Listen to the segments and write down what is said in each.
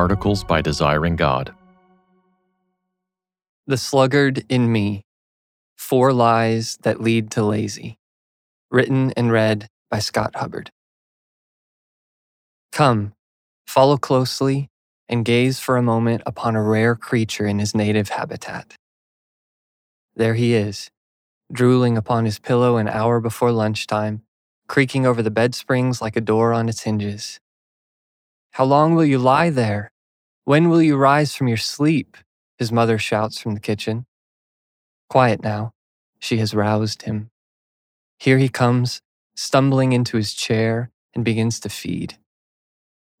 Articles by Desiring God. The Sluggard in Me Four Lies That Lead to Lazy. Written and read by Scott Hubbard. Come, follow closely, and gaze for a moment upon a rare creature in his native habitat. There he is, drooling upon his pillow an hour before lunchtime, creaking over the bed springs like a door on its hinges. How long will you lie there? When will you rise from your sleep? His mother shouts from the kitchen. Quiet now. She has roused him. Here he comes, stumbling into his chair, and begins to feed.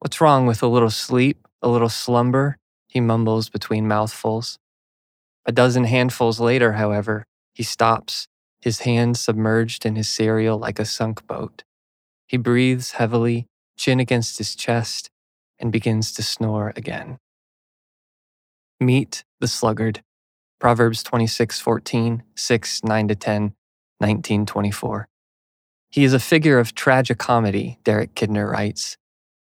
What's wrong with a little sleep, a little slumber? He mumbles between mouthfuls. A dozen handfuls later, however, he stops, his hands submerged in his cereal like a sunk boat. He breathes heavily, chin against his chest, and begins to snore again. Meet the sluggard. Proverbs 26:14, 6, 9 to 10, 1924. He is a figure of tragicomedy, Derek Kidner writes.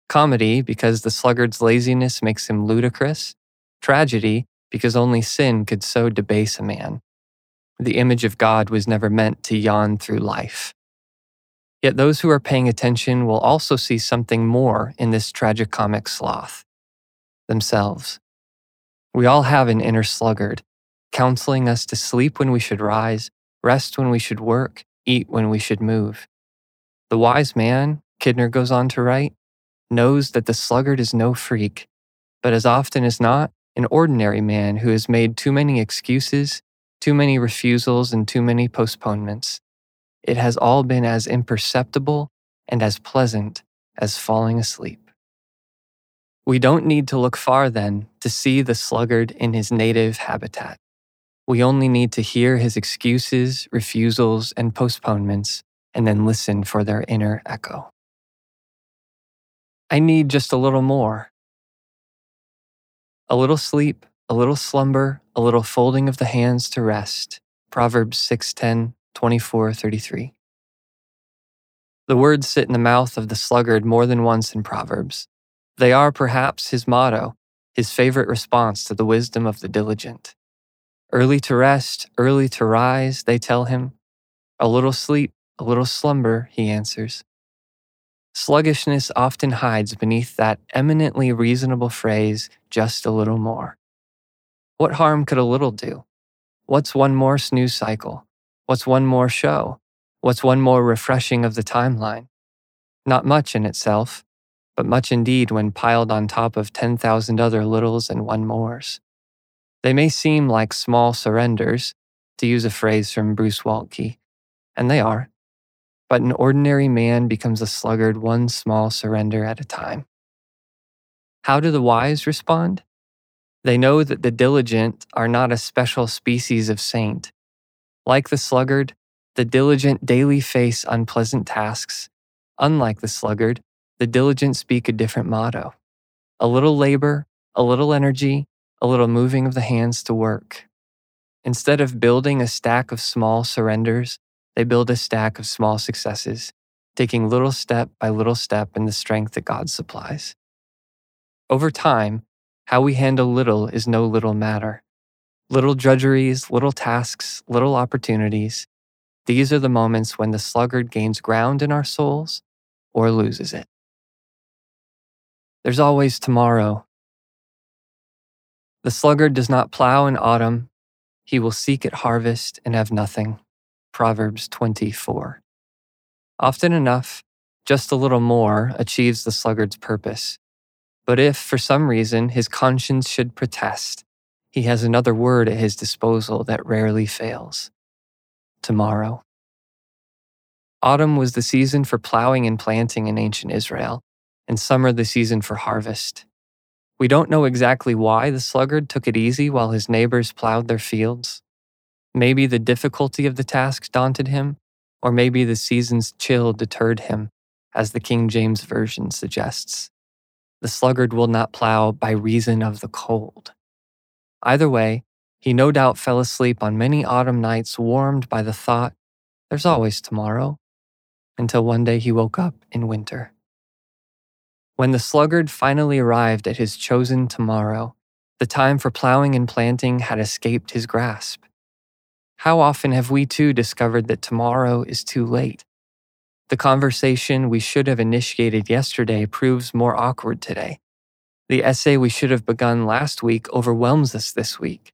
Comedy because the sluggard's laziness makes him ludicrous, tragedy because only sin could so debase a man. The image of God was never meant to yawn through life. Yet those who are paying attention will also see something more in this tragicomic sloth themselves. We all have an inner sluggard, counseling us to sleep when we should rise, rest when we should work, eat when we should move. The wise man, Kidner goes on to write, knows that the sluggard is no freak, but as often as not, an ordinary man who has made too many excuses, too many refusals, and too many postponements it has all been as imperceptible and as pleasant as falling asleep. We don't need to look far then to see the sluggard in his native habitat. We only need to hear his excuses, refusals, and postponements, and then listen for their inner echo. I need just a little more. A little sleep, a little slumber, a little folding of the hands to rest. Proverbs 6:10 24 33. The words sit in the mouth of the sluggard more than once in Proverbs. They are perhaps his motto, his favorite response to the wisdom of the diligent. Early to rest, early to rise, they tell him. A little sleep, a little slumber, he answers. Sluggishness often hides beneath that eminently reasonable phrase, just a little more. What harm could a little do? What's one more snooze cycle? What's one more show? What's one more refreshing of the timeline? Not much in itself, but much indeed when piled on top of 10,000 other littles and one mores. They may seem like small surrenders, to use a phrase from Bruce Waltke, and they are, but an ordinary man becomes a sluggard one small surrender at a time. How do the wise respond? They know that the diligent are not a special species of saint, like the sluggard, the diligent daily face unpleasant tasks. Unlike the sluggard, the diligent speak a different motto a little labor, a little energy, a little moving of the hands to work. Instead of building a stack of small surrenders, they build a stack of small successes, taking little step by little step in the strength that God supplies. Over time, how we handle little is no little matter. Little drudgeries, little tasks, little opportunities. These are the moments when the sluggard gains ground in our souls or loses it. There's always tomorrow. The sluggard does not plow in autumn, he will seek at harvest and have nothing. Proverbs 24. Often enough, just a little more achieves the sluggard's purpose. But if, for some reason, his conscience should protest, he has another word at his disposal that rarely fails tomorrow. Autumn was the season for plowing and planting in ancient Israel, and summer the season for harvest. We don't know exactly why the sluggard took it easy while his neighbors plowed their fields. Maybe the difficulty of the task daunted him, or maybe the season's chill deterred him, as the King James Version suggests. The sluggard will not plow by reason of the cold. Either way, he no doubt fell asleep on many autumn nights warmed by the thought, there's always tomorrow, until one day he woke up in winter. When the sluggard finally arrived at his chosen tomorrow, the time for plowing and planting had escaped his grasp. How often have we too discovered that tomorrow is too late? The conversation we should have initiated yesterday proves more awkward today. The essay we should have begun last week overwhelms us this week.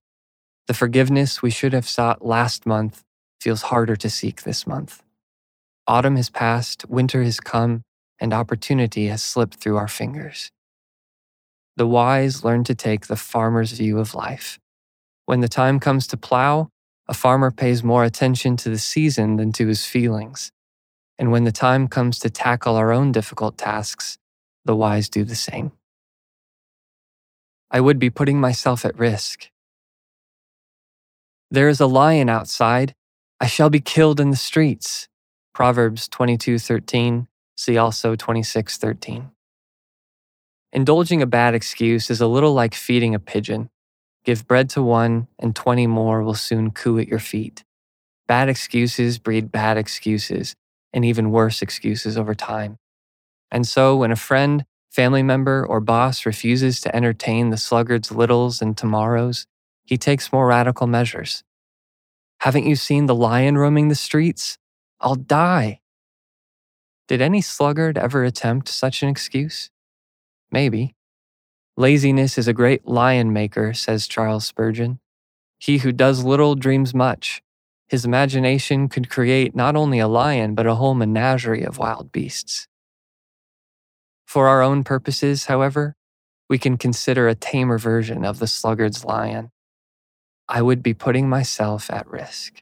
The forgiveness we should have sought last month feels harder to seek this month. Autumn has passed, winter has come, and opportunity has slipped through our fingers. The wise learn to take the farmer's view of life. When the time comes to plow, a farmer pays more attention to the season than to his feelings. And when the time comes to tackle our own difficult tasks, the wise do the same. I would be putting myself at risk. There is a lion outside. I shall be killed in the streets. Proverbs 22:13, see also 26:13. Indulging a bad excuse is a little like feeding a pigeon. Give bread to one, and 20 more will soon coo at your feet. Bad excuses breed bad excuses, and even worse excuses over time. And so, when a friend, family member, or boss refuses to entertain the sluggard's littles and tomorrows, he takes more radical measures. Haven't you seen the lion roaming the streets? I'll die. Did any sluggard ever attempt such an excuse? Maybe. Laziness is a great lion maker, says Charles Spurgeon. He who does little dreams much. His imagination could create not only a lion, but a whole menagerie of wild beasts. For our own purposes, however, we can consider a tamer version of the sluggard's lion. I would be putting myself at risk.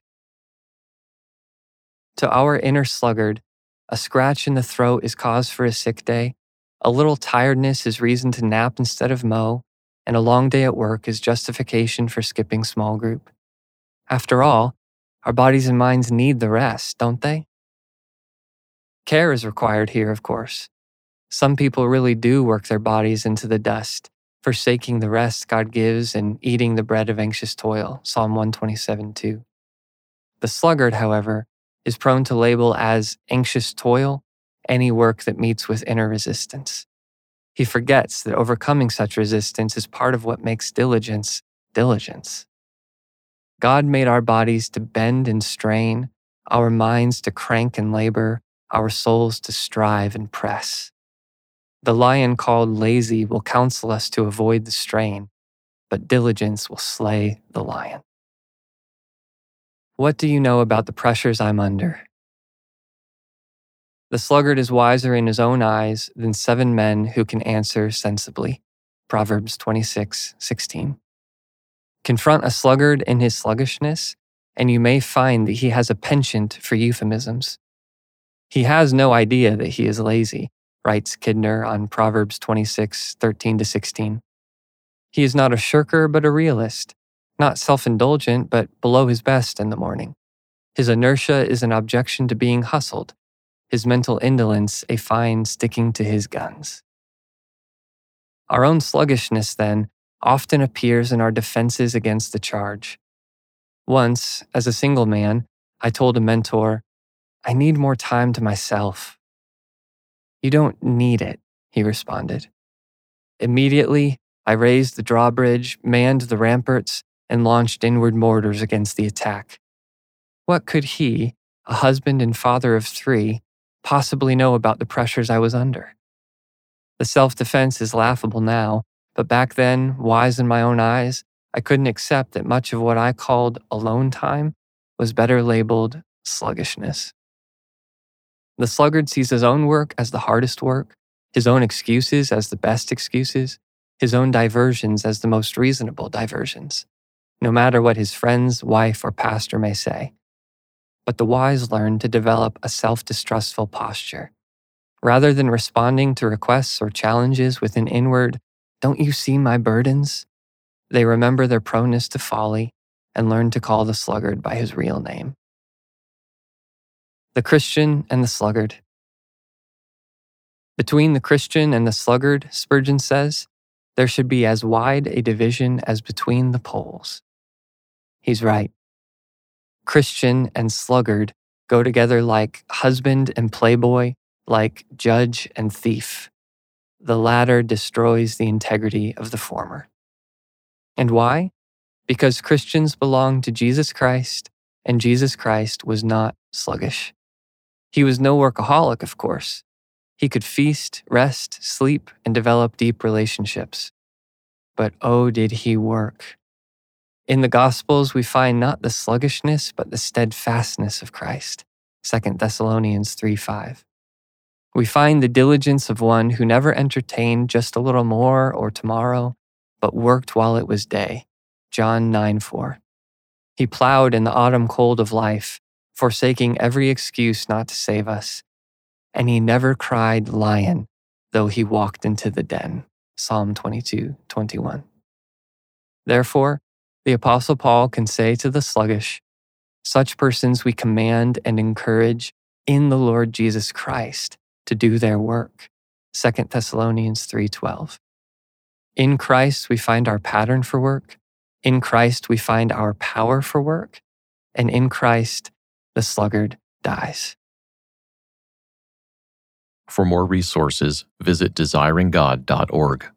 To our inner sluggard, a scratch in the throat is cause for a sick day, a little tiredness is reason to nap instead of mow, and a long day at work is justification for skipping small group. After all, our bodies and minds need the rest, don't they? Care is required here, of course. Some people really do work their bodies into the dust, forsaking the rest God gives and eating the bread of anxious toil, Psalm 127 2. The sluggard, however, is prone to label as anxious toil any work that meets with inner resistance. He forgets that overcoming such resistance is part of what makes diligence diligence. God made our bodies to bend and strain, our minds to crank and labor, our souls to strive and press. The lion called lazy will counsel us to avoid the strain, but diligence will slay the lion. What do you know about the pressures I'm under? The sluggard is wiser in his own eyes than seven men who can answer sensibly. Proverbs 26, 16. Confront a sluggard in his sluggishness, and you may find that he has a penchant for euphemisms. He has no idea that he is lazy, writes Kidner on Proverbs 26, 13 16. He is not a shirker, but a realist, not self indulgent, but below his best in the morning. His inertia is an objection to being hustled, his mental indolence a fine sticking to his guns. Our own sluggishness, then, often appears in our defenses against the charge. Once, as a single man, I told a mentor, I need more time to myself. You don't need it, he responded. Immediately, I raised the drawbridge, manned the ramparts, and launched inward mortars against the attack. What could he, a husband and father of three, possibly know about the pressures I was under? The self defense is laughable now, but back then, wise in my own eyes, I couldn't accept that much of what I called alone time was better labeled sluggishness. The sluggard sees his own work as the hardest work, his own excuses as the best excuses, his own diversions as the most reasonable diversions, no matter what his friends, wife, or pastor may say but the wise learn to develop a self distrustful posture. Rather than responding to requests or challenges with an inward, Don't you see my burdens? they remember their proneness to folly and learn to call the sluggard by his real name. The Christian and the Sluggard. Between the Christian and the sluggard, Spurgeon says, there should be as wide a division as between the poles. He's right. Christian and sluggard go together like husband and playboy, like judge and thief. the latter destroys the integrity of the former. And why? Because Christians belong to Jesus Christ, and Jesus Christ was not sluggish. He was no workaholic, of course. He could feast, rest, sleep, and develop deep relationships. But oh, did he work! In the Gospels, we find not the sluggishness, but the steadfastness of Christ. 2 Thessalonians 3 5. We find the diligence of one who never entertained just a little more or tomorrow, but worked while it was day. John 9 4. He plowed in the autumn cold of life, forsaking every excuse not to save us. And he never cried lion, though he walked into the den. Psalm 22 21. Therefore, the Apostle Paul can say to the sluggish, Such persons we command and encourage in the Lord Jesus Christ to do their work. 2 Thessalonians 3:12. In Christ we find our pattern for work. In Christ we find our power for work, and in Christ the sluggard dies. For more resources, visit desiringgod.org.